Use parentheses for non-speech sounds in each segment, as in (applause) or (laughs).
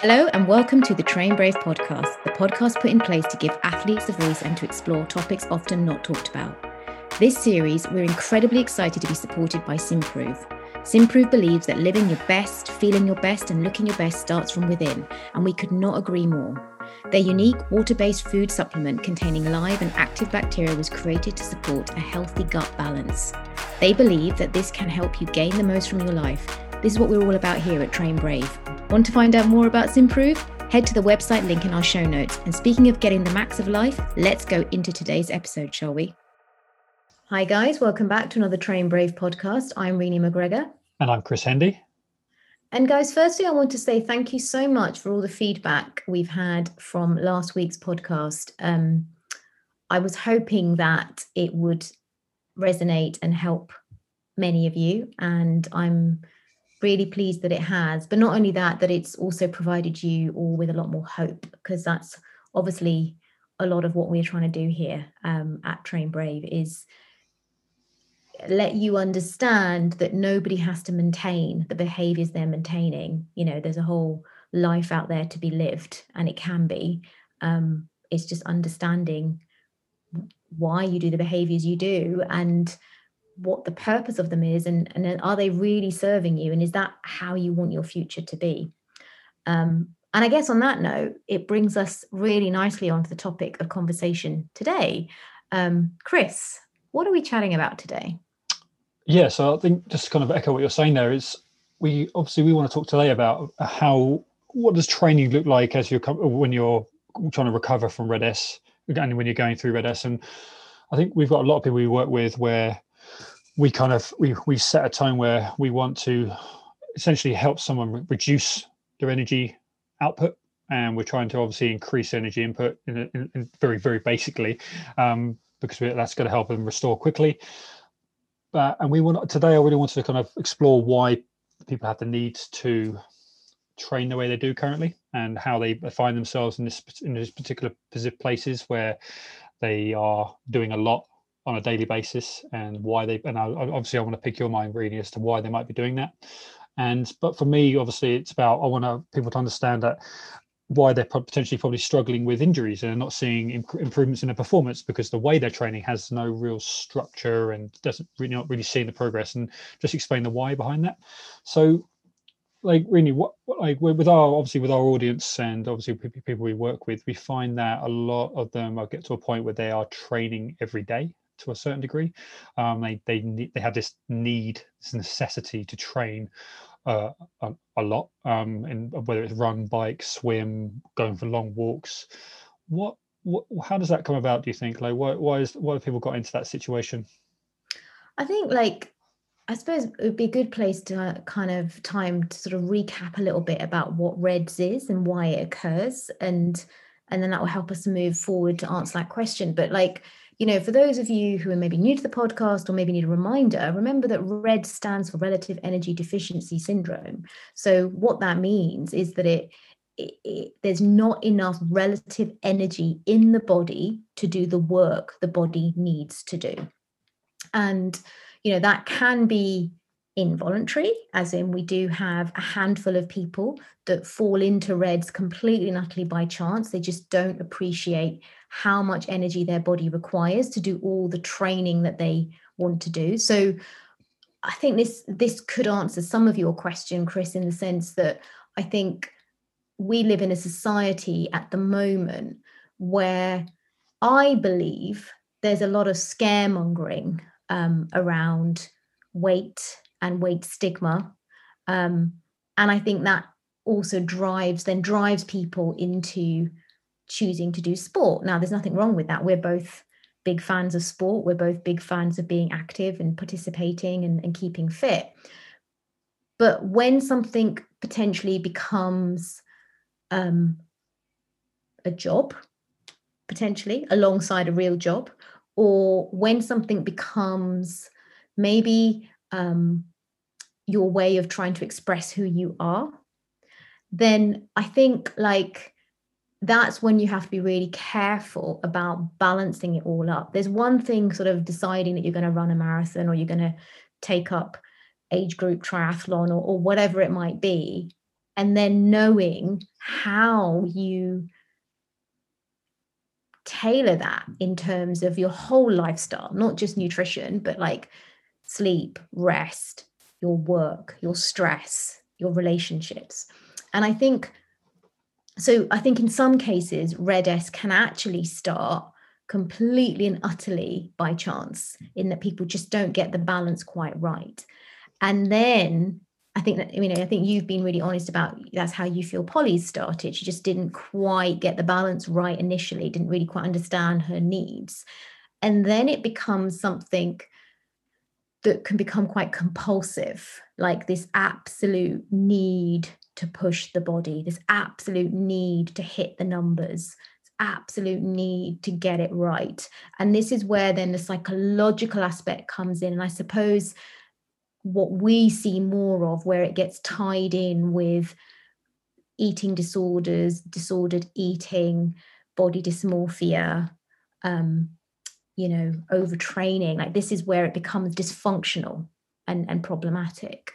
Hello, and welcome to the Train Brave podcast, the podcast put in place to give athletes a voice and to explore topics often not talked about. This series, we're incredibly excited to be supported by Simprove. Simprove believes that living your best, feeling your best, and looking your best starts from within, and we could not agree more. Their unique water based food supplement containing live and active bacteria was created to support a healthy gut balance. They believe that this can help you gain the most from your life. This is what we're all about here at Train Brave. Want to find out more about Simprove? Head to the website link in our show notes. And speaking of getting the max of life, let's go into today's episode, shall we? Hi, guys. Welcome back to another Train Brave podcast. I'm Renee McGregor. And I'm Kriss Hendy. And, guys, firstly, I want to say thank you so much for all the feedback we've had from last week's podcast. Um, I was hoping that it would resonate and help many of you. And I'm really pleased that it has. But not only that, that it's also provided you all with a lot more hope, because that's obviously a lot of what we're trying to do here um, at Train Brave is let you understand that nobody has to maintain the behaviors they're maintaining. You know, there's a whole life out there to be lived, and it can be. Um, it's just understanding why you do the behaviors you do and what the purpose of them is and, and are they really serving you and is that how you want your future to be? Um, and i guess on that note it brings us really nicely onto the topic of conversation today. Um, kriss what are we chatting about today? Yeah so i think just kind of echo what you're saying there is we obviously we want to talk today about how what does training look like as you're when you're trying to recover from red s and when you're going through red s. And i think we've got a lot of people we work with where we kind of we we set a tone where we want to essentially help someone reduce their energy output and we're trying to obviously increase energy input in, in, in very very basically um, because that's going to help them restore quickly. But and we want today i really wanted to kind of explore why people have the need to train the way they do currently and how they find themselves in this in this particular places where they are doing a lot on a daily basis and why they and I, obviously I want to pick your mind really as to why they might be doing that. And but for me, obviously, it's about I want to, people to understand that why they're potentially probably struggling with injuries and not seeing improvements in their performance because the way they're training has no real structure and doesn't really not really seeing the progress and just explain the why behind that. So like really what like with our obviously with our audience and obviously people we work with we find that a lot of them are get to a point where they are training every day to a certain degree. Um, they they they have this need, this necessity to train uh, a, a, lot, um, and whether it's run, bike, swim, going for long walks. What what how does that come about? Do you think? Like, why why is why have people got into that situation? I think like I suppose it would be a good place to kind of time to sort of recap a little bit about what REDS is and why it occurs, and and then that will help us move forward to answer that question. But like you know, for those of you who are maybe new to the podcast or maybe need a reminder, remember that RED stands for Relative Energy Deficiency Syndrome. So, what that means is that it, it, it, there's not enough relative energy in the body to do the work the body needs to do. And, you know, that can be involuntary, as in we do have a handful of people that fall into reds completely and utterly by chance. They just don't appreciate how much energy their body requires to do all the training that they want to do. So I think this this could answer some of your question, Kriss, in the sense that I think we live in a society at the moment where I believe there's a lot of scaremongering um, around weight and weight stigma. Um, and I think that also drives, then drives people into choosing to do sport. Now, there's nothing wrong with that. We're both big fans of sport. We're both big fans of being active and participating and, and keeping fit. But when something potentially becomes um, a job, potentially alongside a real job, or when something becomes maybe um, your way of trying to express who you are, then I think like that's when you have to be really careful about balancing it all up. There's one thing sort of deciding that you're going to run a marathon or you're going to take up age group triathlon or, or whatever it might be. and then knowing how you tailor that in terms of your whole lifestyle, not just nutrition, but like sleep, rest, your work, your stress, your relationships. And I think so I think in some cases, RED-S can actually start completely and utterly by chance, in that people just don't get the balance quite right. And then I think that, you know, I think you've been really honest about that's how you feel Polly's started. She just didn't quite get the balance right initially, didn't really quite understand her needs. And then it becomes something that can become quite compulsive, like this absolute need to push the body, this absolute need to hit the numbers, absolute need to get it right. And this is where then the psychological aspect comes in. And I suppose what we see more of, where it gets tied in with eating disorders, disordered eating, body dysmorphia, um, you know, overtraining, like this is where it becomes dysfunctional and, and problematic.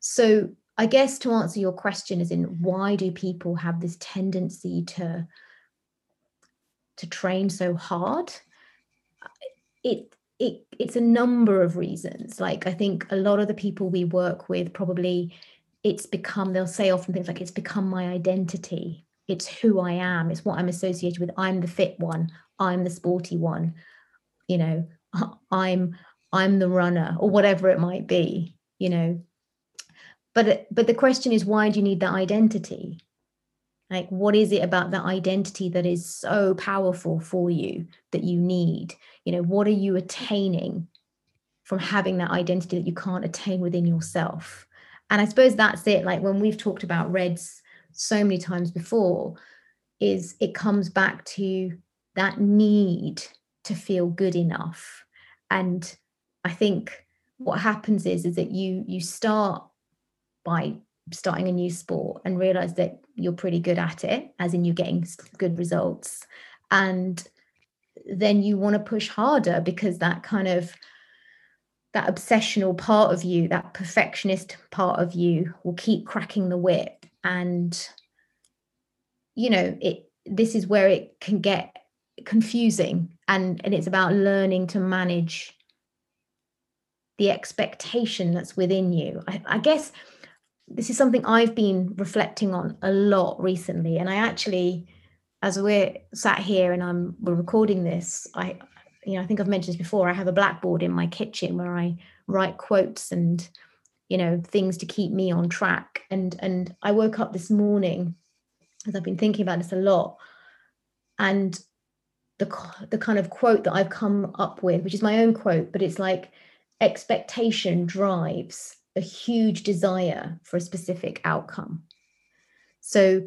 So I guess to answer your question is in why do people have this tendency to to train so hard? It it it's a number of reasons. Like I think a lot of the people we work with probably it's become they'll say often things like it's become my identity. It's who I am. It's what I'm associated with. I'm the fit one. I'm the sporty one. You know, I'm I'm the runner or whatever it might be. You know, but but the question is why do you need that identity? Like what is it about that identity that is so powerful for you that you need? You know what are you attaining from having that identity that you can't attain within yourself? And i suppose that's it. Like when we've talked about reds so many times before is it comes back to that need to feel good enough. And i think what happens is is that you you start by starting a new sport and realize that you're pretty good at it, as in you're getting good results. And then you want to push harder because that kind of that obsessional part of you, that perfectionist part of you will keep cracking the whip. And you know, it this is where it can get confusing and and it's about learning to manage the expectation that's within you. I, I guess this is something I've been reflecting on a lot recently. And I actually, as we're sat here and I'm we're recording this, I you know, I think I've mentioned this before. I have a blackboard in my kitchen where I write quotes and you know things to keep me on track. And and I woke up this morning as I've been thinking about this a lot, and the the kind of quote that I've come up with, which is my own quote, but it's like expectation drives a huge desire for a specific outcome. So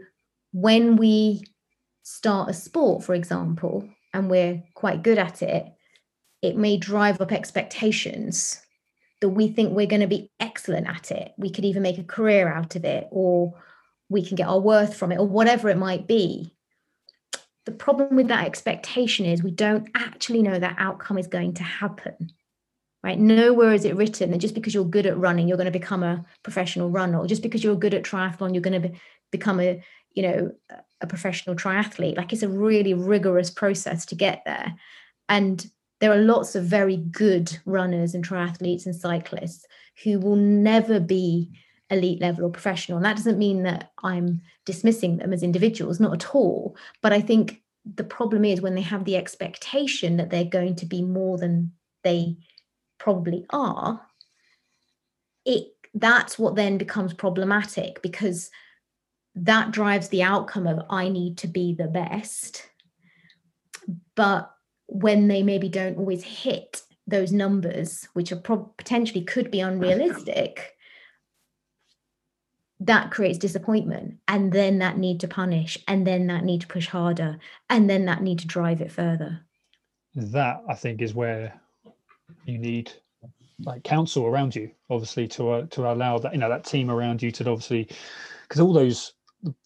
when we start a sport, for example, and we're quite good at it, it may drive up expectations that we think we're going to be excellent at it. We could even make a career out of it, or we can get our worth from it, or whatever it might be. The problem with that expectation is we don't actually know that outcome is going to happen right? Nowhere is it written that just because you're good at running, you're going to become a professional runner, or just because you're good at triathlon, you're going to be, become a, you know, a professional triathlete. Like it's a really rigorous process to get there. And there are lots of very good runners and triathletes and cyclists who will never be elite level or professional. And that doesn't mean that I'm dismissing them as individuals, not at all. But I think the problem is when they have the expectation that they're going to be more than they probably are it that's what then becomes problematic because that drives the outcome of i need to be the best. But when they maybe don't always hit those numbers which are pro- potentially could be unrealistic that creates disappointment. And then that need to punish and then that need to push harder and then that need to drive it further. That i think is where you need like counsel around you, obviously, to uh, to allow that you know that team around you to obviously because all those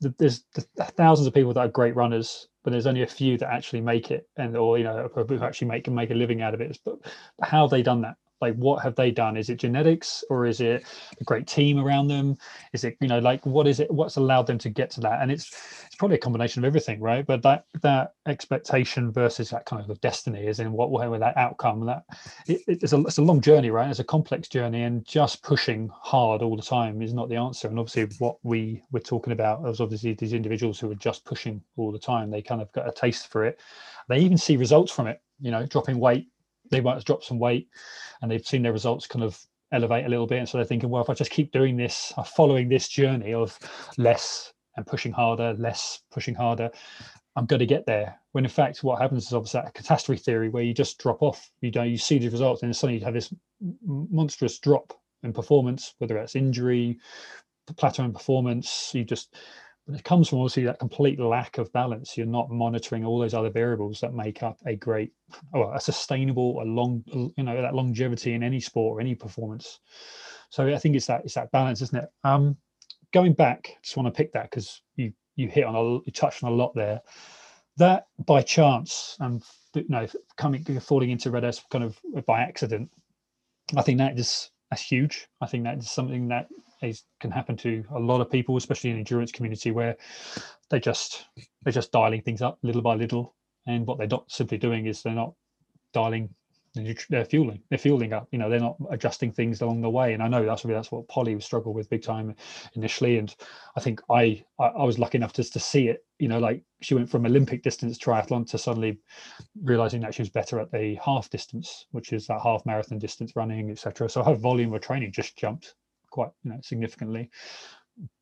the, there's the thousands of people that are great runners, but there's only a few that actually make it, and or you know who actually make can make a living out of it. But how they done that? Like what have they done? Is it genetics or is it a great team around them? Is it you know like what is it what's allowed them to get to that? And it's it's probably a combination of everything right? But that that expectation versus that kind of destiny is in what with that outcome that it, it's a it's a long journey right? It's a complex journey and just pushing hard all the time is not the answer. And obviously what we were talking about was obviously these individuals who are just pushing all the time. They kind of got a taste for it. They even see results from it you know dropping weight they might have dropped some weight and they've seen their results kind of elevate a little bit. And so they're thinking, well, if I just keep doing this, uh, following this journey of less and pushing harder, less pushing harder, I'm going to get there. When in fact, what happens is obviously that catastrophe theory where you just drop off. You know, you see the results, and suddenly you have this monstrous drop in performance, whether that's injury, plateau in performance. You just it comes from obviously that complete lack of balance. You're not monitoring all those other variables that make up a great, well, a sustainable, a long, you know, that longevity in any sport or any performance. So I think it's that it's that balance, isn't it? Um, going back, just want to pick that because you you hit on a you touched on a lot there. That by chance and you know coming falling into red S kind of by accident, I think that is that's huge. I think that is something that is, can happen to a lot of people, especially in the endurance community, where they just they're just dialing things up little by little, and what they're not simply doing is they're not dialing they're fueling they're fueling up you know they're not adjusting things along the way. And i know that's that's what polly struggled with big time initially. And i think i i, was lucky enough just to see it you know like she went from olympic distance triathlon to suddenly realizing that she was better at the half distance which is that half marathon distance running etc so her volume of training just jumped quite you know significantly.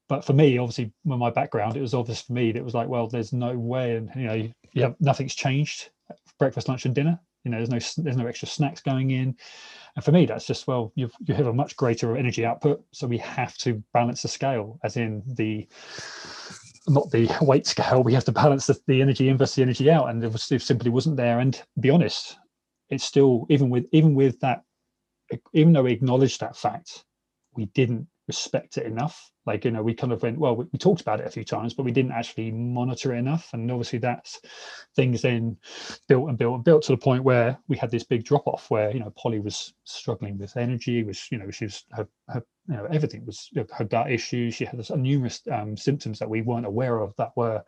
But for me obviously with my background it was obvious for me that it was like well there's no way and you know yeah nothing's changed breakfast lunch and dinner. You know there's no there's no extra snacks going in. And for me that's just well you you have a much greater energy output so we have to balance the scale as in the not the weight scale we have to balance the, the energy in versus the energy out and it, was, it simply wasn't there. And be honest it's still even with even with that even though we acknowledge that fact we didn't respect it enough. Like you know we kind of went well we, we, talked about it a few times but we didn't actually monitor it enough. And obviously that's things then built and built and built to the point where we had this big drop off where you know polly was struggling with energy was you know she was her, her you know everything was her gut issues. She had this, numerous um, symptoms that we weren't aware of that were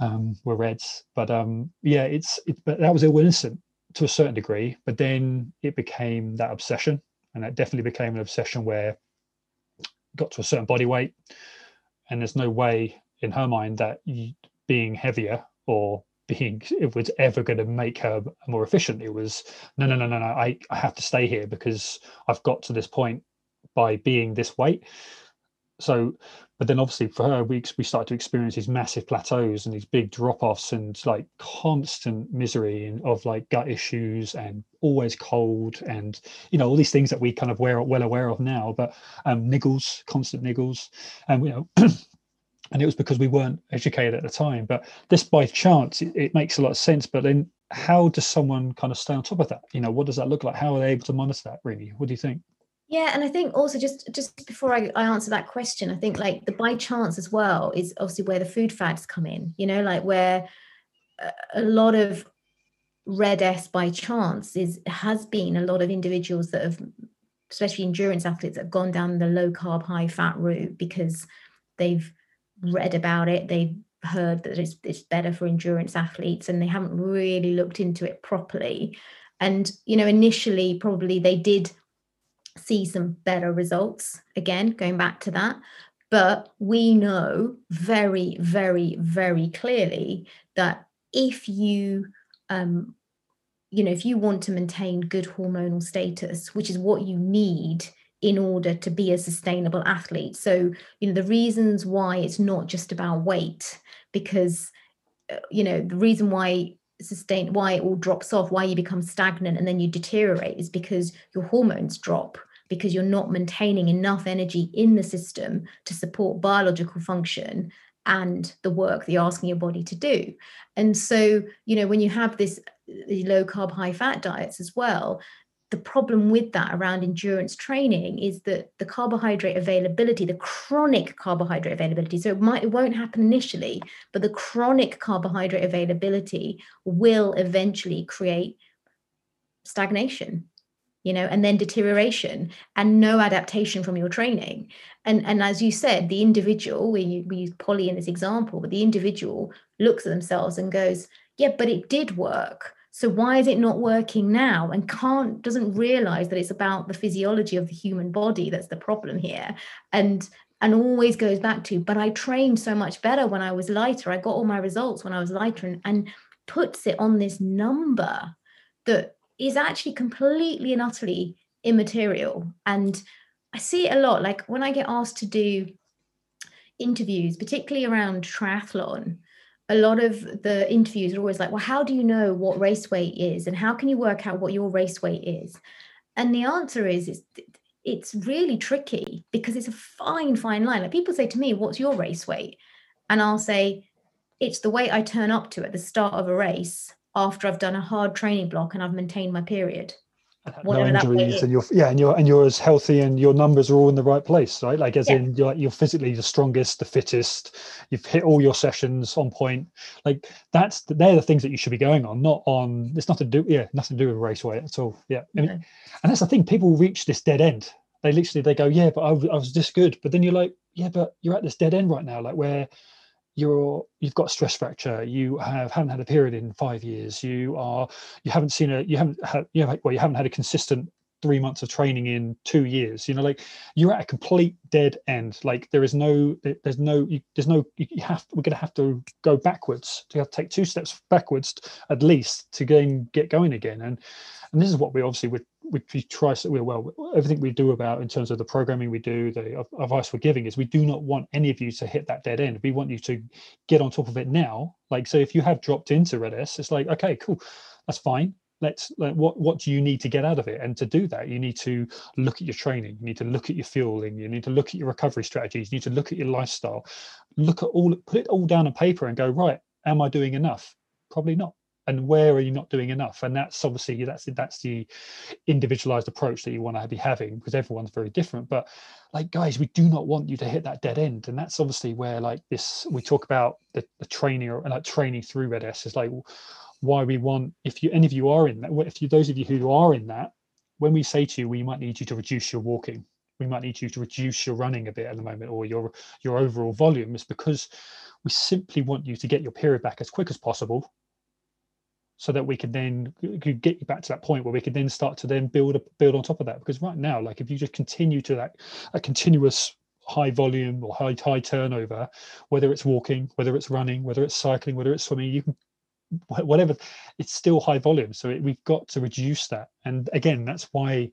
um, were reds. But um yeah it's it, but that was ill innocent to a certain degree but then it became that obsession and that definitely became an obsession where got to a certain body weight. And there's no way in her mind that being heavier or being it was ever going to make her more efficient. It was no no no no no I, I have to stay here because i've got to this point by being this weight so but then obviously for her we, we start to experience these massive plateaus and these big drop-offs and like constant misery and of like gut issues and always cold and you know all these things that we kind of wear well aware of now but um niggles constant niggles. And you know (clears throat) and it was because we weren't educated at the time but this by chance it, it makes a lot of sense. But then how does someone kind of stay on top of that? You know what does that look like? How are they able to monitor that really? What do you think yeah, and I think also just just before I, I answer that question, I think like the by chance as well is obviously where the food fads come in. You know, like where a lot of red S by chance is has been a lot of individuals that have, especially endurance athletes, that have gone down the low carb, high fat route because they've read about it, they've heard that it's, it's better for endurance athletes, and they haven't really looked into it properly. And you know, initially probably they did see some better results. Again, going back to that. But we know very, very, very clearly that if you, um, you know, if you want to maintain good hormonal status, which is what you need in order to be a sustainable athlete. So, you know, the reasons why it's not just about weight, because, uh, you know, the reason why sustain why it all drops off why you become stagnant and then you deteriorate is because your hormones drop because you're not maintaining enough energy in the system to support biological function and the work that you're asking your body to do. And so, you know, when you have this uh, low carb, high fat diets as well, the problem with that around endurance training is that the carbohydrate availability, the chronic carbohydrate availability, so it might it won't happen initially, but the chronic carbohydrate availability will eventually create stagnation you know and then deterioration and no adaptation from your training. And and as you said the individual we, we use polly in this example but the individual looks at themselves and goes yeah but it did work. So why is it not working now? And can't doesn't realize that it's about the physiology of the human body that's the problem here. And and always goes back to but i trained so much better when i was lighter. I got all my results when i was lighter. And, and puts it on this number that is actually completely and utterly immaterial and i see it a lot like when i get asked to do interviews particularly around triathlon a lot of the interviews are always like, well, how do you know what race weight is? And how can you work out what your race weight is? And the answer is, it's, it's really tricky because it's a fine, fine line. Like people say to me, what's your race weight? And I'll say, it's the weight I turn up to at the start of a race after I've done a hard training block and I've maintained my period. Uh, no injuries and you're yeah and you're and you're as healthy and your numbers are all in the right place right? Like as yeah. in you're, you're physically the strongest the fittest. You've hit all your sessions on point. Like that's they're the things that you should be going on not on it's nothing to do yeah nothing to do with race weight at all. Yeah. And, and that's the thing people reach this dead end. They literally they go yeah but I, I was this good. But then you're like yeah but you're at this dead end right now like where you're you've got stress fracture. You have haven't had a period in five years. You are you haven't seen a you haven't had you well you haven't had a consistent three months of training in two years you know like you're at a complete dead end. Like there is no there's no there's no you have we're going to have to go backwards. To have to take two steps backwards at least to get get going again. And and this is what we obviously would we, we try so well everything we do about in terms of the programming we do the advice we're giving is we do not want any of you to hit that dead end. We want you to get on top of it now. Like so if you have dropped into RED-S it's like okay cool that's fine let's like, what what do you need to get out of it? And to do that you need to look at your training you need to look at your fueling you need to look at your recovery strategies you need to look at your lifestyle. Look at all put it all down on paper and go right am i doing enough? Probably not. And where are you not doing enough? And that's obviously that's that's the individualized approach that you want to be having because everyone's very different. But like guys we do not want you to hit that dead end. And that's obviously where like this we talk about the, the training or like training through red s is like why we want if you any of you are in that if you those of you who are in that when we say to you we might need you to reduce your walking. We might need you to reduce your running a bit at the moment or your your overall volume is because we simply want you to get your period back as quick as possible so that we can then get you back to that point where we can then start to then build a, build on top of that. Because right now like if you just continue to that a continuous high volume or high high turnover whether it's walking whether it's running whether it's cycling whether it's swimming you can whatever it's still high volume. So it, we've got to reduce that. And again that's why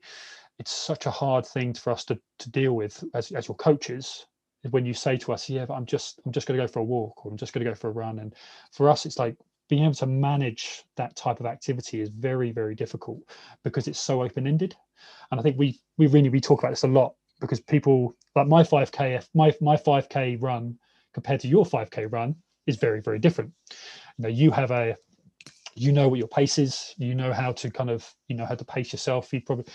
it's such a hard thing for us to, to deal with as, as your coaches when you say to us yeah i'm just i'm just going to go for a walk or i'm just going to go for a run. And for us it's like being able to manage that type of activity is very very difficult because it's so open-ended. And i think we we really we talk about this a lot because people like my 5k my my 5k run compared to your 5k run is very very different. You know you have a you know what your pace is. You know how to kind of you know how to pace yourself. You probably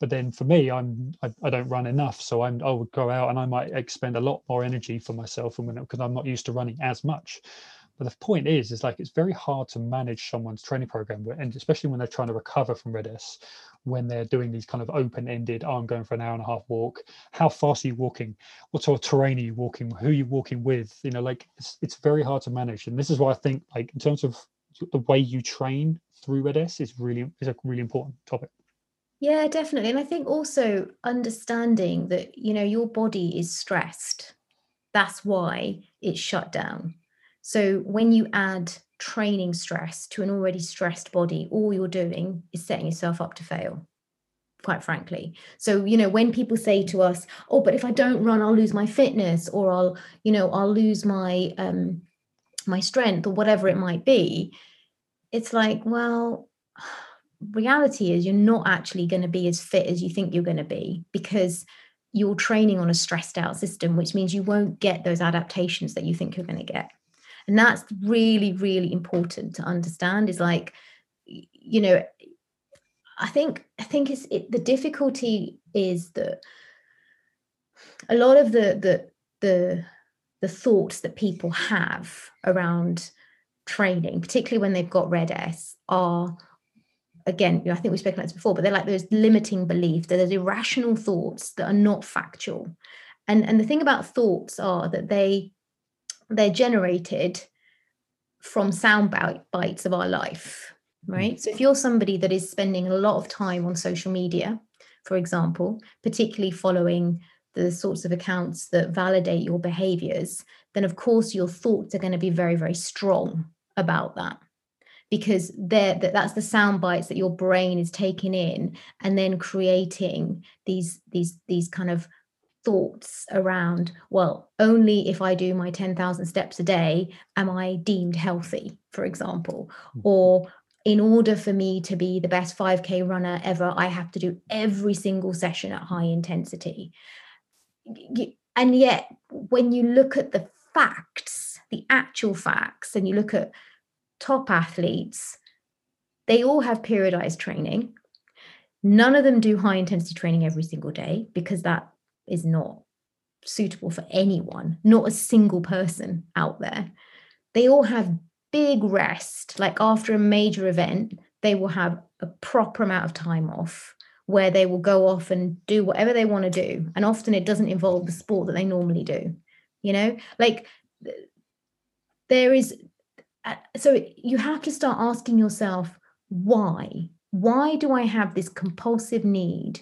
but then for me i'm i, I don't run enough. So i'm i would go out and i might expend a lot more energy for myself and when because i'm not used to running as much but the point is is like it's very hard to manage someone's training program and especially when they're trying to recover from RED-S when they're doing these kind of open-ended oh, i'm going for an hour and a half walk. How fast are you walking? What sort of terrain are you walking? Who are you walking with? You know like it's, it's very hard to manage. And this is why i think like in terms of the way you train through RED-S is really is a really important topic. Yeah definitely. And i think also understanding that you know your body is stressed. That's why it's shut down so when you add training stress to an already stressed body all you're doing is setting yourself up to fail quite frankly. So you know when people say to us oh but if i don't run i'll lose my fitness or i'll you know i'll lose my um my strength or whatever it might be it's like well (sighs) reality is you're not actually going to be as fit as you think you're going to be because you're training on a stressed out system which means you won't get those adaptations that you think you're going to get and that's really really important to understand is like you know i think i think it's it, the difficulty is that a lot of the the the the thoughts that people have around training, particularly when they've got red S, are again, you know, I think we've spoken about this before, but they're like those limiting beliefs, that there's irrational thoughts that are not factual. And and the thing about thoughts are that they they're generated from sound bites of our life, hmm. right? So if you're somebody that is spending a lot of time on social media, for example, particularly following the sorts of accounts that validate your behaviors, then of course your thoughts are going to be very, very strong about that because that that's the sound bites that your brain is taking in and then creating these these these kind of thoughts around well only if i do my 10,000 steps a day am i deemed healthy for example? Mm-hmm. or in order for me to be the best 5k runner ever i have to do every single session at high intensity. And yet when you look at the facts the actual facts and you look at top athletes they all have periodized training. None of them do high intensity training every single day because that is not suitable for anyone, not a single person out there. They all have big rest. Like after a major event, they will have a proper amount of time off where they will go off and do whatever they want to do. And often it doesn't involve the sport that they normally do. You know, like there is, uh, so you have to start asking yourself, why? Why do I have this compulsive need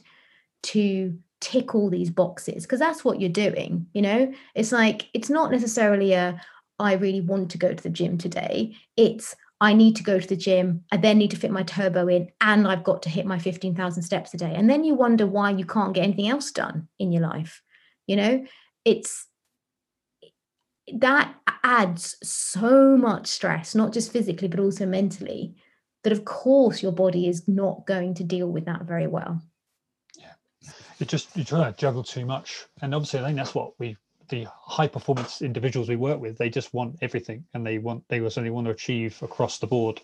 to tick all these boxes because that's what you're doing you know? It's like it's not necessarily a i really want to go to the gym today. It's i need to go to the gym i then need to fit my turbo in and i've got to hit my 15000 steps a day. And then you wonder why you can't get anything else done in your life you know? It's that adds so much stress not just physically but also mentally that of course your body is not going to deal with that very well just you try to juggle too much. And obviously i think that's what we the high performance individuals we work with they just want everything and they want they also want to achieve across the board.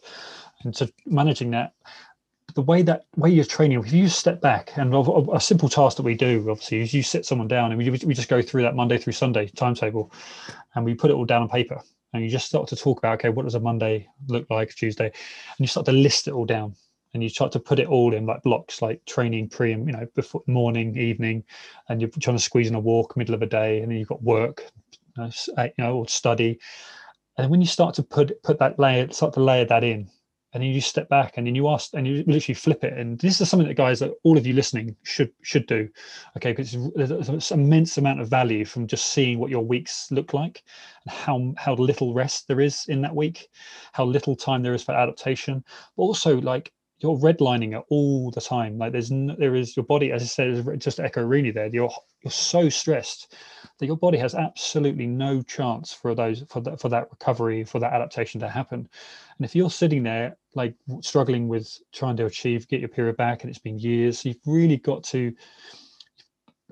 And so managing that the way that way you're training if you step back and a simple task that we do obviously is you sit someone down and we, we just go through that monday through sunday timetable and we put it all down on paper. And you just start to talk about okay what does a monday look like tuesday? And you start to list it all down and you try to put it all in like blocks like training pre and you know before morning evening and you're trying to squeeze in a walk middle of a day and then you've got work you know, eh, you know or study. And when you start to put put that layer start to layer that in and then you step back and then you ask and you literally flip it and this is something that guys that all of you listening should should do okay? Because there's an immense amount of value from just seeing what your weeks look like and how how little rest there is in that week how little time there is for adaptation but also like you're redlining it all the time. Like there's no, there is your body, as I said, just echo really there. You're you're so stressed that your body has absolutely no chance for those for that for that recovery for that adaptation to happen. And if you're sitting there like struggling with trying to achieve get your period back, and it's been years, you've really got to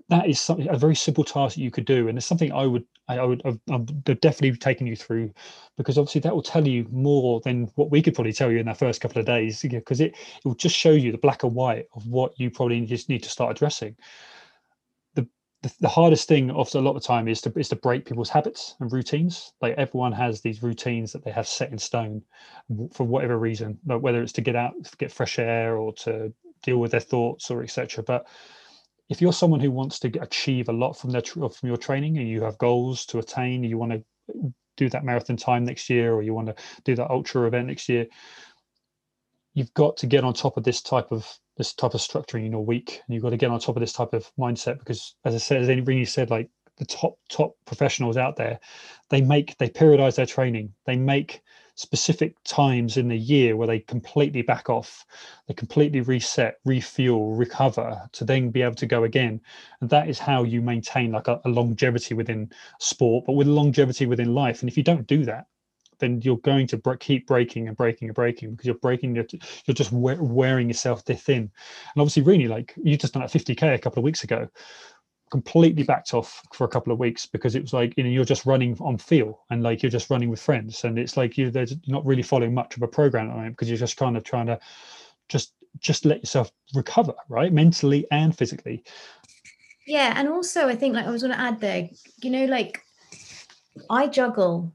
that is something a very simple task that you could do and it's something i would i, would I've, I've definitely taken you through because obviously that will tell you more than what we could probably tell you in that first couple of days because it, it will just show you the black and white of what you probably just need to start addressing. The the, hardest thing often a lot of the time is to is to break people's habits and routines. Like everyone has these routines that they have set in stone for whatever reason whether it's to get out get fresh air or to deal with their thoughts or etc but if you're someone who wants to achieve a lot from their from your training and you have goals to attain you want to do that marathon time next year or you want to do that ultra event next year you've got to get on top of this type of this type of structuring in your week. And you've got to get on top of this type of mindset because as i said as anybody said like the top top professionals out there they make they periodize their training. They make specific times in the year where they completely back off, they completely reset, refuel, recover to then be able to go again. And that is how you maintain like a, a longevity within sport, but with longevity within life. And if you don't do that, then you're going to keep breaking and breaking and breaking because you're breaking your, you're just wearing yourself thin and obviously really like you just done a 50k a couple of weeks ago completely backed off for a couple of weeks because it was like you know you're just running on feel and like you're just running with friends. And it's like you they're not really following much of a program at because you're just kind of trying to just just let yourself recover right? Mentally and physically. Yeah and also i think like i was going to add there you know like i juggle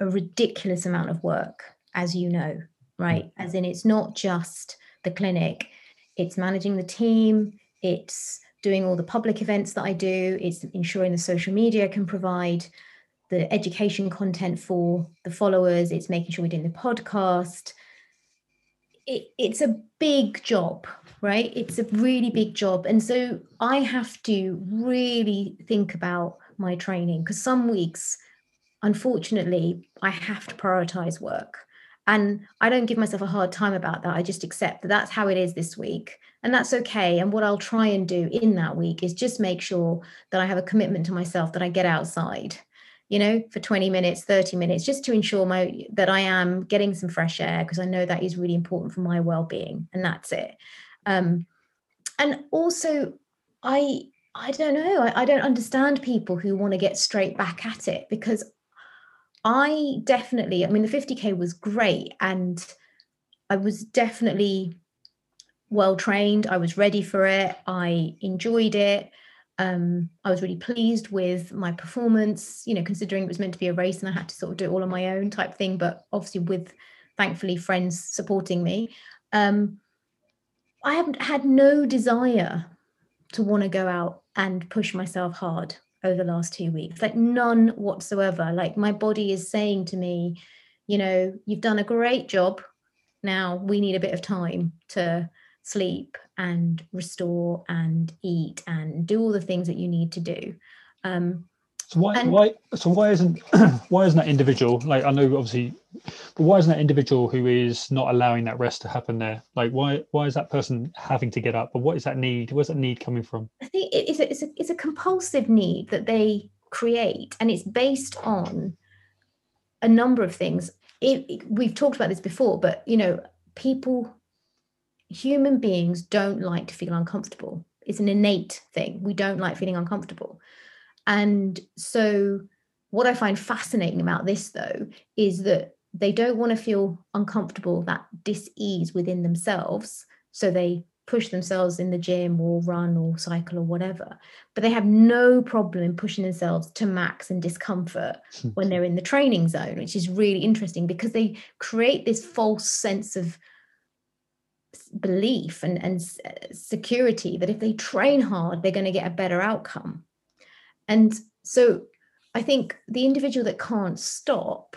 a ridiculous amount of work as you know right? Mm. As in it's not just the clinic. It's managing the team. It's doing all the public events that i do. It's ensuring the social media can provide the education content for the followers. It's making sure we're doing the podcast. It, it's a big job right? It's a really big job. And so i have to really think about my training because some weeks unfortunately i have to prioritize work and i don't give myself a hard time about that. I just accept that that's how it is this week and that's okay. And what i'll try and do in that week is just make sure that i have a commitment to myself that i get outside you know for 20 minutes 30 minutes just to ensure my that i am getting some fresh air because i know that is really important for my well-being and that's it. Um and also i i don't know. I, I don't understand people who want to get straight back at it because I definitely, I mean, the 50K was great and I was definitely well trained. I was ready for it. I enjoyed it. Um, I was really pleased with my performance, you know, considering it was meant to be a race and I had to sort of do it all on my own type thing, but obviously with thankfully friends supporting me. Um, I haven't had no desire to want to go out and push myself hard over the last two weeks like none whatsoever. Like my body is saying to me you know you've done a great job. Now we need a bit of time to sleep and restore and eat and do all the things that you need to do. Um, so why and, why so why isn't (clears throat) why isn't that individual like I know obviously, but why isn't that individual who is not allowing that rest to happen there? Like why why is that person having to get up? But what is that need? Where's that need coming from? I think it's a, it's a it's a compulsive need that they create, and it's based on a number of things. It, it, we've talked about this before, but you know, people, human beings don't like to feel uncomfortable. It's an innate thing. We don't like feeling uncomfortable. And so, what I find fascinating about this, though, is that they don't want to feel uncomfortable, that dis-ease within themselves. So they push themselves in the gym or run or cycle or whatever. But they have no problem in pushing themselves to max and discomfort hmm. when they're in the training zone, which is really interesting because they create this false sense of belief and, and uh, security that if they train hard, they're going to get a better outcome. And so I think the individual that can't stop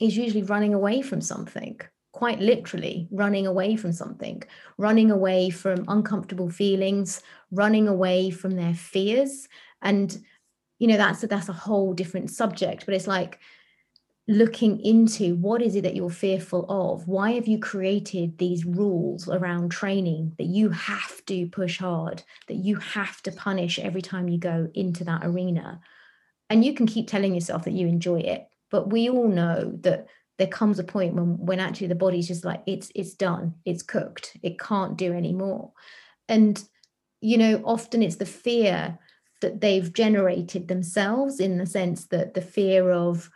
is usually running away from something, quite literally running away from something, running away from uncomfortable feelings, running away from their fears. And, you know, that's a, that's a whole different subject, but it's like, looking into what is it that you're fearful of? Why have you created these rules around training that you have to push hard that you have to punish every time you go into that arena? And you can keep telling yourself that you enjoy it but we all know that there comes a point when when actually the body's just like it's it's done. It's cooked. It can't do anymore and you know often it's the fear that they've generated themselves in the sense that the fear of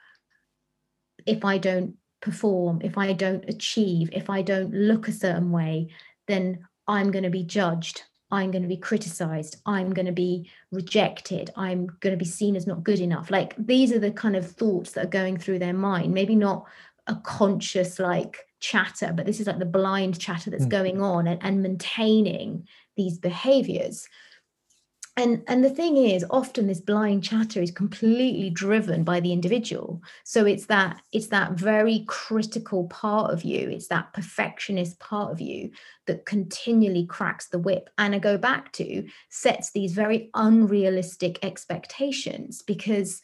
if I don't perform, if I don't achieve, if I don't look a certain way, then I'm going to be judged. I'm going to be criticized. I'm going to be rejected. I'm going to be seen as not good enough. Like these are the kind of thoughts that are going through their mind. Maybe not a conscious like chatter, but this is like the blind chatter that's mm. going on and, and maintaining these behaviors and and the thing is often this blind chatter is completely driven by the individual. So it's that it's that very critical part of you. It's that perfectionist part of you that continually cracks the whip. And i go back to sets these very unrealistic expectations because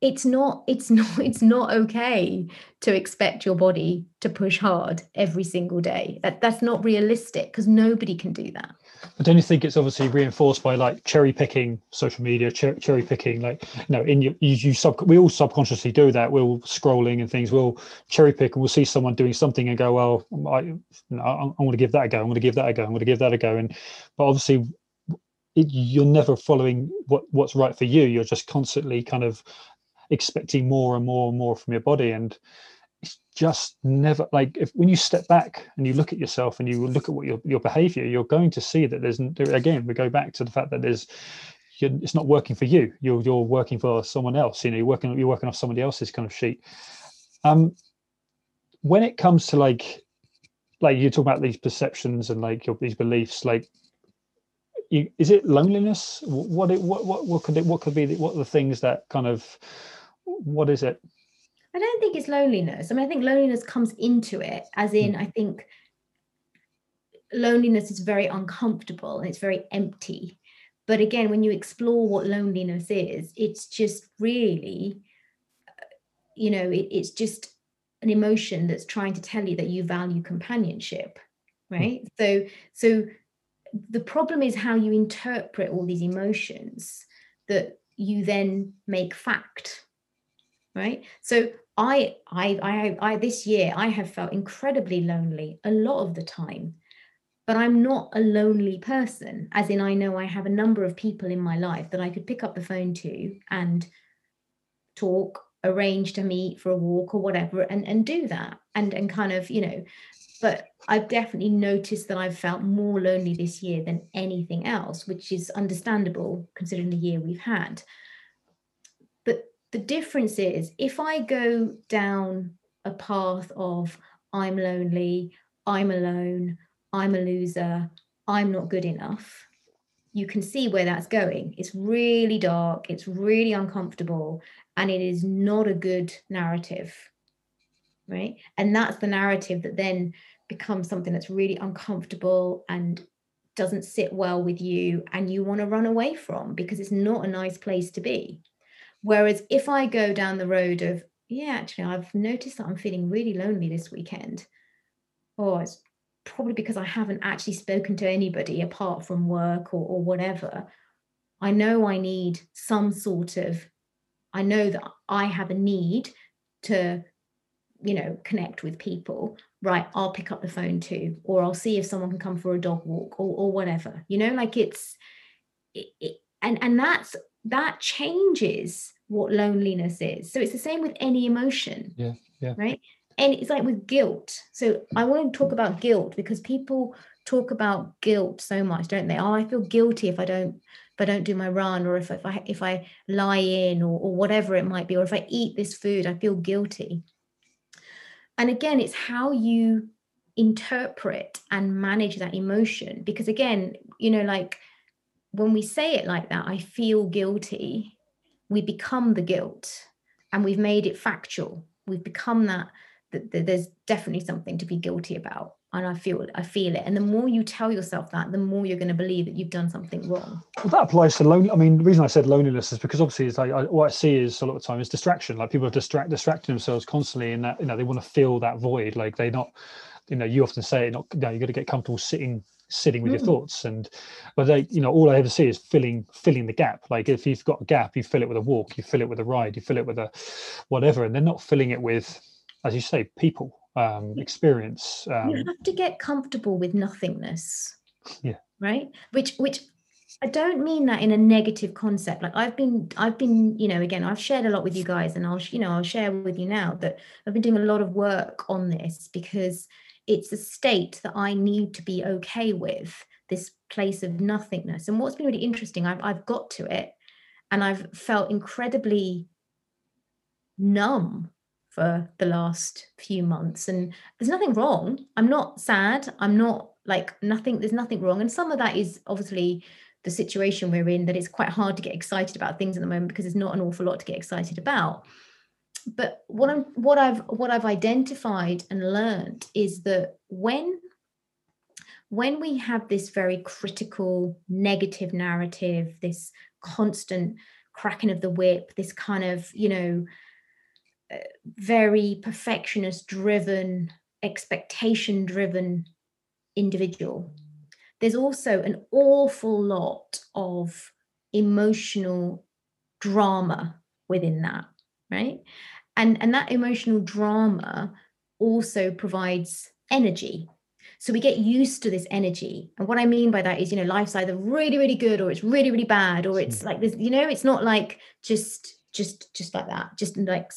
it's not it's (laughs) not it's not okay to expect your body to push hard every single day that that's not realistic because nobody can do that but don't think it's obviously reinforced by like cherry picking social media, cher- cherry picking? Like, you know, in your, you, you sub, we all subconsciously do that. We'll scrolling and things. We'll cherry pick and we'll see someone doing something and go, well, I, you know, I, I want to give that a go. I'm going to give that a go. I'm going to give that a go. And but obviously, it, you're never following what what's right for you. You're just constantly kind of expecting more and more and more from your body. And it's just never like if when you step back and you look at yourself and you look at what your, your behavior you're going to see that there's again we go back to the fact that there's it's not working for you. You're you're working for someone else you know you're working you're working off somebody else's kind of sheet. Um when it comes to like like you talk about these perceptions and like your, these beliefs like you, is it loneliness? What it what what what could it what could be the, what are the things that kind of what is it? I don't think it's loneliness. I mean i think loneliness comes into it as in mm. i think loneliness is very uncomfortable and it's very empty. But again when you explore what loneliness is it's just really uh, you know it, it's just an emotion that's trying to tell you that you value companionship hmm. right? So so the problem is how you interpret all these emotions that you then make fact right so I, I i i this year i have felt incredibly lonely a lot of the time but i'm not a lonely person as in i know i have a number of people in my life that i could pick up the phone to and talk arrange to meet for a walk or whatever and and do that and and kind of you know but I've definitely noticed that I've felt more lonely this year than anything else, which is understandable considering the year we've had. The difference is if I go down a path of I'm lonely, I'm alone, I'm a loser, I'm not good enough, you can see where that's going. It's really dark, it's really uncomfortable, and it is not a good narrative right and that's the narrative that then becomes something that's really uncomfortable and doesn't sit well with you and you want to run away from because it's not a nice place to be whereas if i go down the road of yeah actually i've noticed that i'm feeling really lonely this weekend oh it's probably because i haven't actually spoken to anybody apart from work or, or whatever i know i need some sort of i know that i have a need to you know connect with people. Right i'll pick up the phone too or i'll see if someone can come for a dog walk or, or whatever. You know like it's it, it, and and that's that changes what loneliness is. So it's the same with any emotion yeah yeah. right? And it's like with guilt. So i want to talk about guilt because people talk about guilt so much don't they? Oh i feel guilty if i don't if i don't do my run or if, if i if i lie in or, or whatever it might be or if i eat this food i feel guilty. And again it's how you interpret and manage that emotion because again you know like when we say it like that i feel guilty we become the guilt and we've made it factual we've become that that, that there's definitely something to be guilty about and I feel I feel it. And the more you tell yourself that, the more you're going to believe that you've done something wrong. Well, that applies to lonely. I mean, the reason I said loneliness is because obviously, it's like I, what I see is a lot of time is distraction. Like people are distract distracting themselves constantly, and that you know they want to fill that void. Like they're not, you know, you often say, not you know, you got to get comfortable sitting sitting with mm. your thoughts and but they you know all i ever see is filling filling the gap like if you've got a gap you fill it with a walk you fill it with a ride you fill it with a whatever and they're not filling it with as you say people um, experience. Um, you have to get comfortable with nothingness. Yeah. Right. Which which I don't mean that in a negative concept. Like I've been, I've been, you know, again, I've shared a lot with you guys, and I'll, you know, I'll share with you now that I've been doing a lot of work on this because it's a state that I need to be okay with. This place of nothingness. And what's been really interesting, I've I've got to it, and I've felt incredibly numb for the last few months and there's nothing wrong i'm not sad i'm not like nothing there's nothing wrong and some of that is obviously the situation we're in that it's quite hard to get excited about things at the moment because there's not an awful lot to get excited about but what i'm what i've what i've identified and learned is that when when we have this very critical negative narrative this constant cracking of the whip this kind of you know uh, very perfectionist driven, expectation driven individual. There's also an awful lot of emotional drama within that, right? And, and that emotional drama also provides energy. So we get used to this energy. And what I mean by that is, you know, life's either really, really good or it's really, really bad, or it's like this, you know, it's not like just just just like that, just like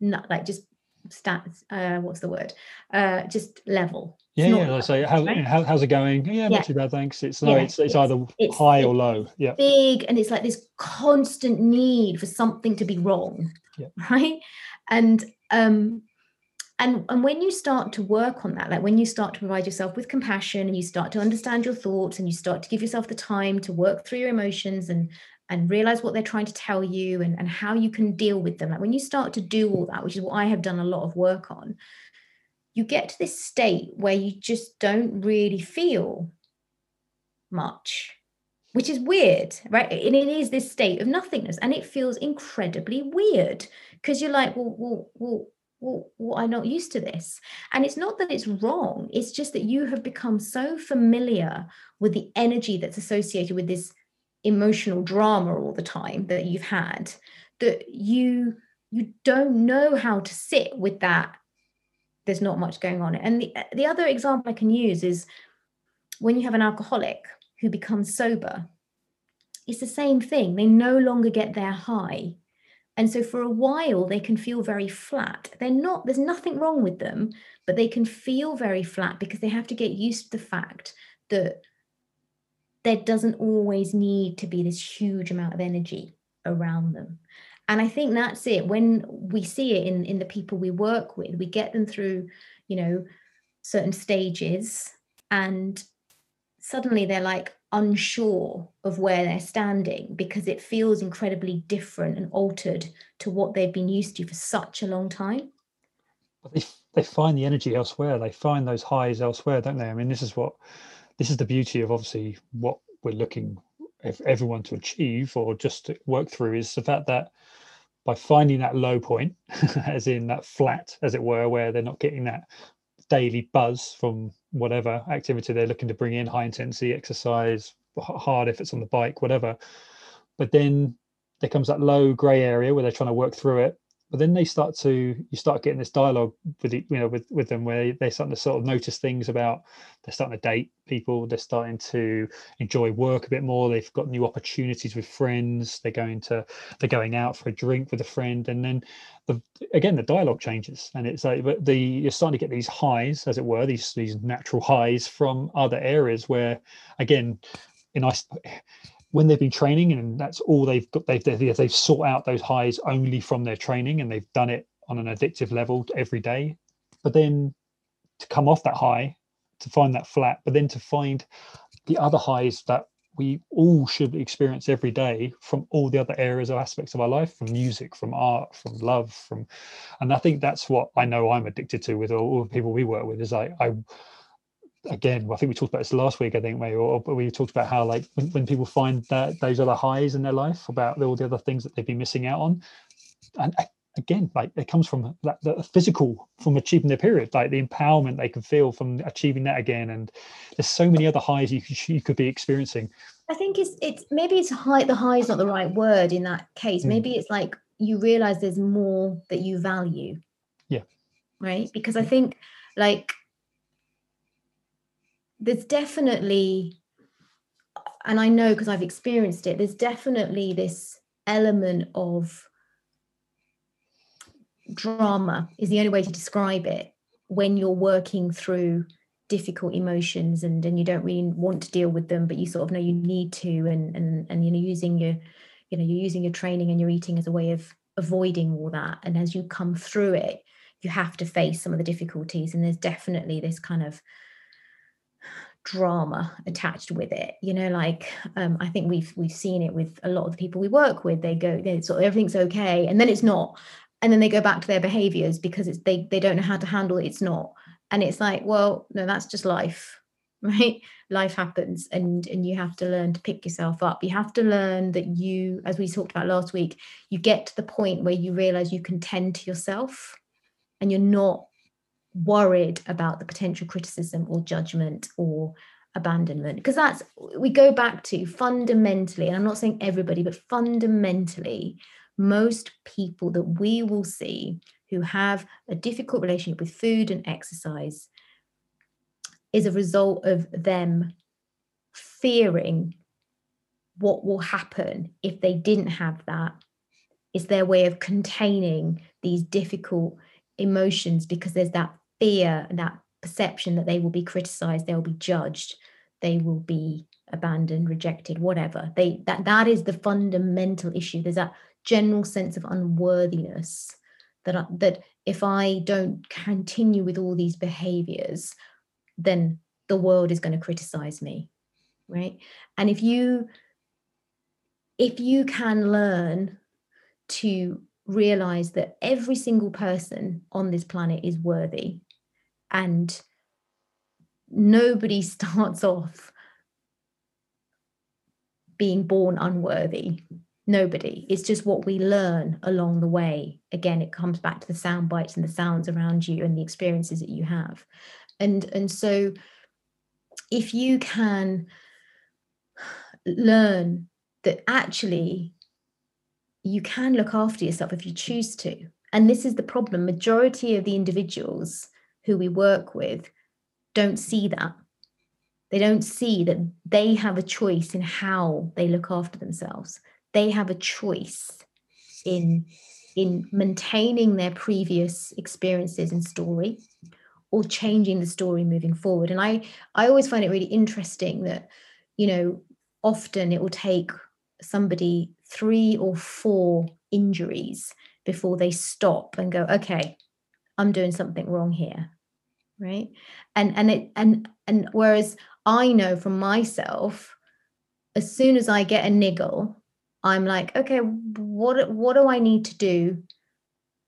not like just stats uh what's the word? Uh just level. Yeah yeah so how, right? how, how's it going? Yeah, yeah, not too bad thanks. It's no yeah, it's, it's, it's, either it's, high or low. Yeah. Big and it's like this constant need for something to be wrong yeah. (laughs) right? And um and and when you start to work on that like when you start to provide yourself with compassion and you start to understand your thoughts and you start to give yourself the time to work through your emotions and and realize what they're trying to tell you and, and how you can deal with them like when you start to do all that which is what i have done a lot of work on you get to this state where you just don't really feel much which is weird right and it is this state of nothingness and it feels incredibly weird because you're like well well well well, well, I'm not used to this. And it's not that it's wrong, it's just that you have become so familiar with the energy that's associated with this emotional drama all the time that you've had that you you don't know how to sit with that. There's not much going on. And the, the other example i can use is when you have an alcoholic who becomes sober it's the same thing. They no longer get their high. And so for a while, they can feel very flat. They're not, there's nothing wrong with them, but they can feel very flat because they have to get used to the fact that there doesn't always need to be this huge amount of energy around them. And I think that's it. When we see it in, in the people we work with, we get them through, you know, certain stages and suddenly they're like, unsure of where they're standing because it feels incredibly different and altered to what they've been used to for such a long time. They they find the energy elsewhere. They find those highs elsewhere, don't they? I mean, this is what this is the beauty of obviously what we're looking if everyone to achieve or just to work through is the fact that by finding that low point, (laughs) as in that flat, as it were, where they're not getting that daily buzz from whatever activity they're looking to bring in high intensity exercise hard if it's on the bike whatever but then there comes that low gray area where they're trying to work through it but then they start to you start getting this dialogue with you know with with them where they're starting to sort of notice things about they're starting to date people they're starting to enjoy work a bit more they've got new opportunities with friends they're going to they're going out for a drink with a friend and then the again the dialogue changes and it's like but the you're starting to get these highs as it were these these natural highs from other areas where again in when they've been training and that's all they've got they've, they've, they've sought out those highs only from their training and they've done it on an addictive level every day. But then to come off that high to find that flat but then to find the other highs that we all should experience every day from all the other areas or aspects of our life from music from art from love from and i think that's what i know i'm addicted to with all, all the people we work with is i i again, I think we talked about this last week, I think, maybe, or, we talked about how like when, when people find that those other highs in their life about all the other things that they've been missing out on. And again, like it comes from that the physical from achieving their period, like the empowerment they can feel from achieving that again. And there's so many other highs you could, you could be experiencing. I think it's it's maybe it's high the high is not the right word in that case. Mm. Maybe it's like you realize there's more that you value. Yeah. Right. Because I think like there's definitely and I know because I've experienced it, there's definitely this element of drama, is the only way to describe it, when you're working through difficult emotions and, and you don't really want to deal with them, but you sort of know you need to, and and and you know, using your, you know, you're using your training and your eating as a way of avoiding all that. And as you come through it, you have to face some of the difficulties. And there's definitely this kind of drama attached with it. You know like um, i think we've we've seen it with a lot of the people we work with. They go they sort of everything's okay and then it's not. And then they go back to their behaviors because it's they they don't know how to handle it. It's not. And it's like well no that's just life (laughs) right? Life happens and and you have to learn to pick yourself up. You have to learn that you as we talked about last week you get to the point where you realize you can tend to yourself and you're not worried about the potential criticism or judgment or abandonment. Because that's we go back to fundamentally and i'm not saying everybody but fundamentally most people that we will see who have a difficult relationship with food and exercise is a result of them fearing what will happen if they didn't have that. Is their way of containing these difficult emotions because there's that fear and that perception that they will be criticized they will be judged they will be abandoned rejected whatever they that that is the fundamental issue there's that general sense of unworthiness that I, that if I don't continue with all these behaviors, then the world is going to criticize me, right? And if you if you can learn to realize that every single person on this planet is worthy and nobody (laughs) starts off being born unworthy. Nobody. It's just what we learn along the way. Again it comes back to the sound bites and the sounds around you and the experiences that you have. And and so if you can learn that actually you can look after yourself if you choose to and this is the problem majority of the individuals who we work with don't see that. They don't see that they have a choice in how they look after themselves. They have a choice in in maintaining their previous experiences and story or changing the story moving forward. And i i always find it really interesting that you know often it will take somebody three or four injuries before they stop and go okay i'm doing something wrong here right and and it and and whereas i know from myself as soon as i get a niggle I'm like, okay, what what do I need to do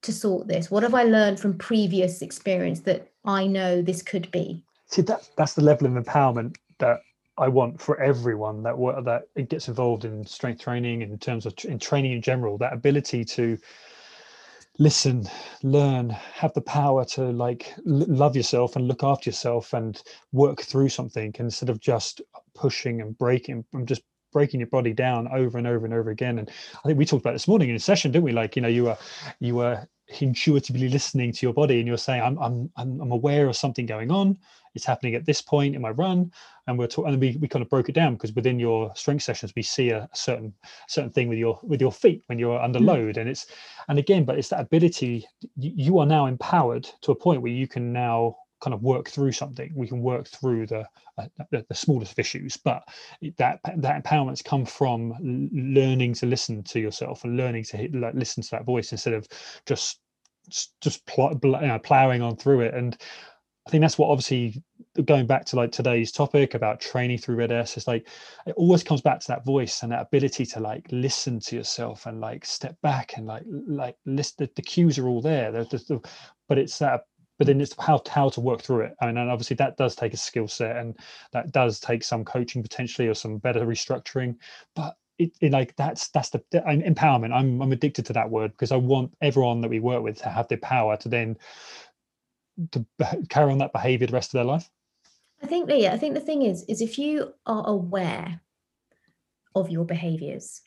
to sort this? What have I learned from previous experience that I know this could be? See, that that's the level of empowerment that I want for everyone that that it gets involved in strength training in terms of in training in general. That ability to listen learn have the power to like love yourself and look after yourself and work through something instead of just pushing and breaking and just breaking your body down over and over and over again. And I think we talked about this morning in a session, didn't we? Like, you know, you were you were intuitively listening to your body and you're saying, I'm I'm, I'm aware of something going on. It's happening at this point in my run. And we're talking and we, we kind of broke it down because within your strength sessions we see a, certain certain thing with your with your feet when you're under mm. load. And it's and again, but it's that ability you, are now empowered to a point where you can now kind of work through something we can work through the uh, the, the, smallest of issues but that that empowerment's come from learning to listen to yourself and learning to hit, like, listen to that voice instead of just just pl- you know, plowing on through it and I think that's what obviously going back to like today's topic about training through RED-S, it's like it always comes back to that voice and that ability to like listen to yourself and like step back and like like list the, the cues are all there. The, the, but it's that but then it's how how to work through it. I mean, and obviously that does take a skill set, and that does take some coaching potentially or some better restructuring. But it, it, like that's that's the, the empowerment. I'm I'm addicted to that word because I want everyone that we work with to have the power to then to carry on that behavior the rest of their life. I think yeah, I think the thing is is if you are aware of your behaviors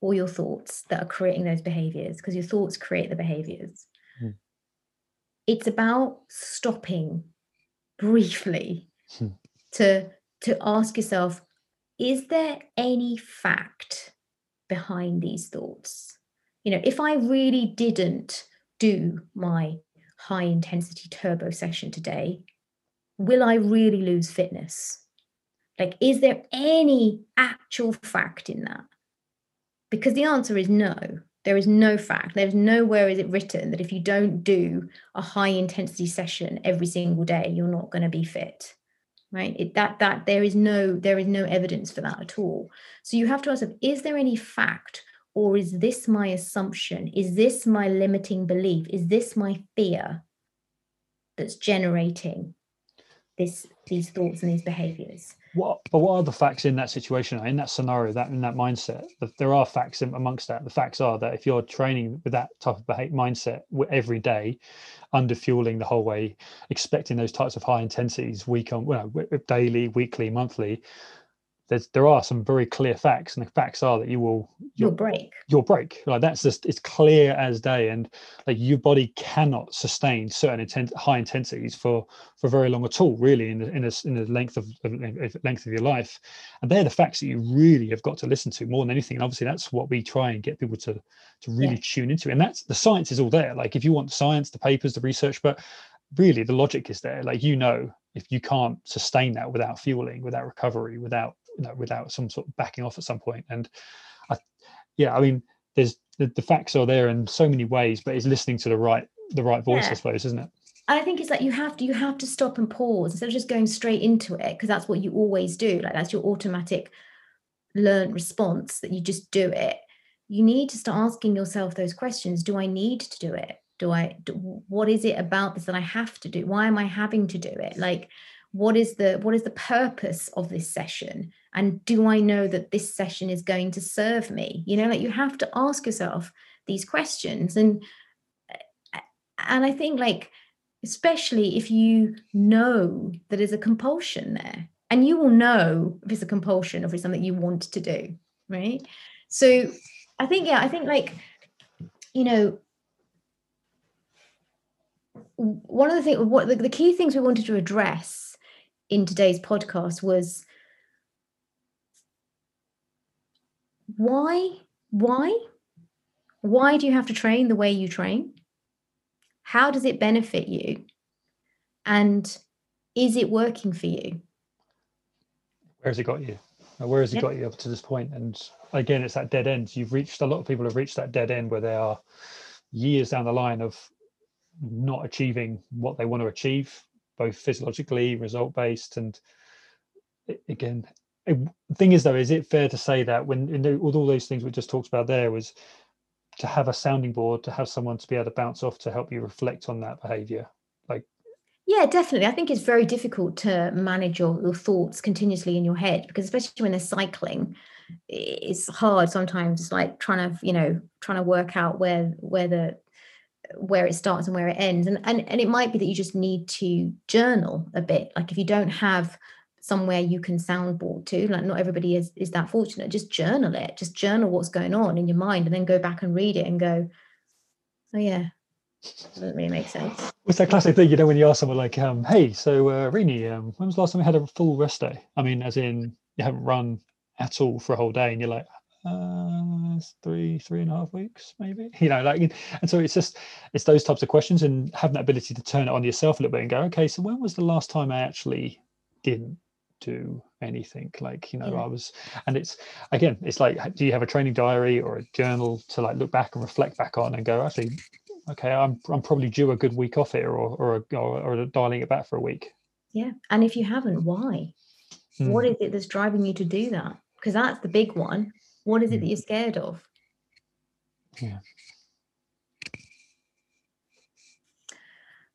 or your thoughts that are creating those behaviors, because your thoughts create the behaviors it's about stopping briefly hmm. to to ask yourself is there any fact behind these thoughts you know if i really didn't do my high intensity turbo session today will i really lose fitness like is there any actual fact in that because the answer is no there is no fact, there's nowhere is it written that if you don't do a high intensity session every single day, you're not going to be fit. Right. It, that that there is no there is no evidence for that at all. So you have to ask is there any fact or is this my assumption? Is this my limiting belief? Is this my fear that's generating this these thoughts and these behaviors? what but what are the facts in that situation in that scenario that in that mindset there are facts amongst that the facts are that if you're training with that type of behavior mindset every day under fueling the whole way expecting those types of high intensities week on well, daily weekly monthly there's there are some very clear facts and the facts are that you will you'll break. You'll break. Like that's just it's clear as day and like your body cannot sustain certain intent high intensities for for very long at all really in the in a, in the length of, of length of your life. And they're the facts that you really have got to listen to more than anything and obviously that's what we try and get people to to really yeah. tune into and that's the science is all there. Like if you want the science the papers the research but really the logic is there. Like you know if you can't sustain that without fueling without recovery without without some sort of backing off at some point and I, yeah i mean there's the, the facts are there in so many ways, but it's listening to the right the right voice, Yeah. I suppose, isn't it? I think it's like you have to you have to stop and pause instead of just going straight into it because that's what you always do. Like that's your automatic learned response that you just do it. You need to start asking yourself those questions. Do I need to do it? Do I do, what is it about this that I have to do? Why am I having to do it? Like what is the what is the purpose of this session? And do I know that this session is going to serve me? You know, like you have to ask yourself these questions and and I think like especially if you know that there's a compulsion there and you will know if it's a compulsion or if it's something you want to do right so i think yeah i think like you know one of the things what the, the key things we wanted to address in today's podcast was why why why do you have to train the way you train how does it benefit you and is it working for you Where has it got you? Where has it Yeah. got you up to this point? And again, it's that dead end. You've reached a lot of people have reached that dead end where they are years down the line of not achieving what they want to achieve, both physiologically, result based, and again, it- the thing is though, is it fair to say that when the, with all those things we just talked about there was to have a sounding board, to have someone to be able to bounce off to help you reflect on that behavior. Like Yeah, definitely. I think it's very difficult to manage your, your thoughts continuously in your head because especially when they're cycling, it's hard sometimes. It's like trying to, you know, trying to work out where where the where it starts and where it ends. And and and it might be that you just need to journal a bit. Like if you don't have somewhere you can soundboard to, like not everybody is is that fortunate, just journal it. Just journal what's going on in your mind and then go back and read it and go, oh yeah, doesn't really make sense. it's that classic thing, you know, when you ask someone like, um, hey, so uh, Renee, um, when was the last time we had a full rest day? I mean, as in you haven't run at all for a whole day and you're like, uh, three, three and a half weeks, maybe, (laughs) you know, like, and so it's just, it's those types of questions and having that ability to turn it on yourself a little bit and go, okay, so when was the last time I actually didn't do anything like you know Yeah. i was and it's again it's like do you have a training diary or a journal to like look back and reflect back on and go actually okay i'm, I'm probably due a good week off here or or, or, or dialing it back for a week Yeah. And if you haven't, why? What Mm. is it that's driving you to do that? Because that's the big one. What is it that Mm. you're scared of? Yeah.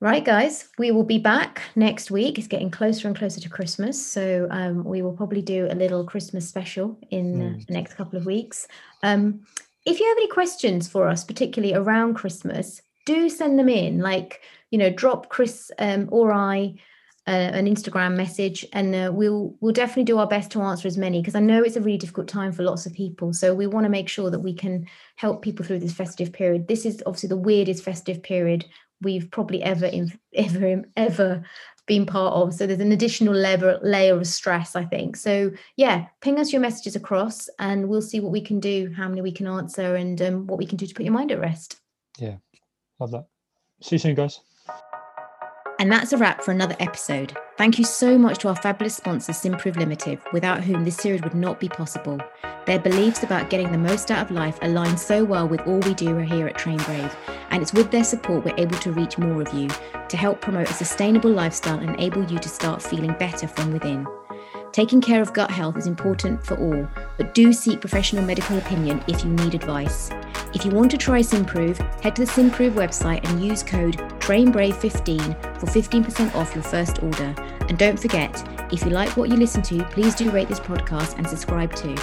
Right, guys, we will be back next week. It's getting closer and closer to Christmas. So um, we will probably do a little Christmas special in Mm. the next couple of weeks. Um, if you have any questions for us, particularly around Christmas, do send them in. Like, you know, drop Kriss um, or I uh, an Instagram message, and uh, we'll we'll definitely do our best to answer as many because I know it's a really difficult time for lots of people. So we want to make sure that we can help people through this festive period. This is obviously the weirdest festive period we've probably ever (laughs) ever ever been part of. So there's an additional layer layer of stress, I think. So yeah, ping us your messages across, and we'll see what we can do, how many we can answer, and um, what we can do to put your mind at rest. Yeah. Love that see you soon guys And that's a wrap for another episode. Thank you so much to our fabulous sponsor, Symprove Limited, without whom this series would not be possible. Their beliefs about getting the most out of life align so well with all we do here at Train Brave, and it's with their support we're able to reach more of you to help promote a sustainable lifestyle and enable you to start feeling better from within. Taking care of gut health is important for all, but do seek professional medical opinion if you need advice. If you want to try Symprove, head to the Symprove website and use code TRAINBRAVE15 for 15% off your first order. And don't forget, if you like what you listen to, please do rate this podcast and subscribe too.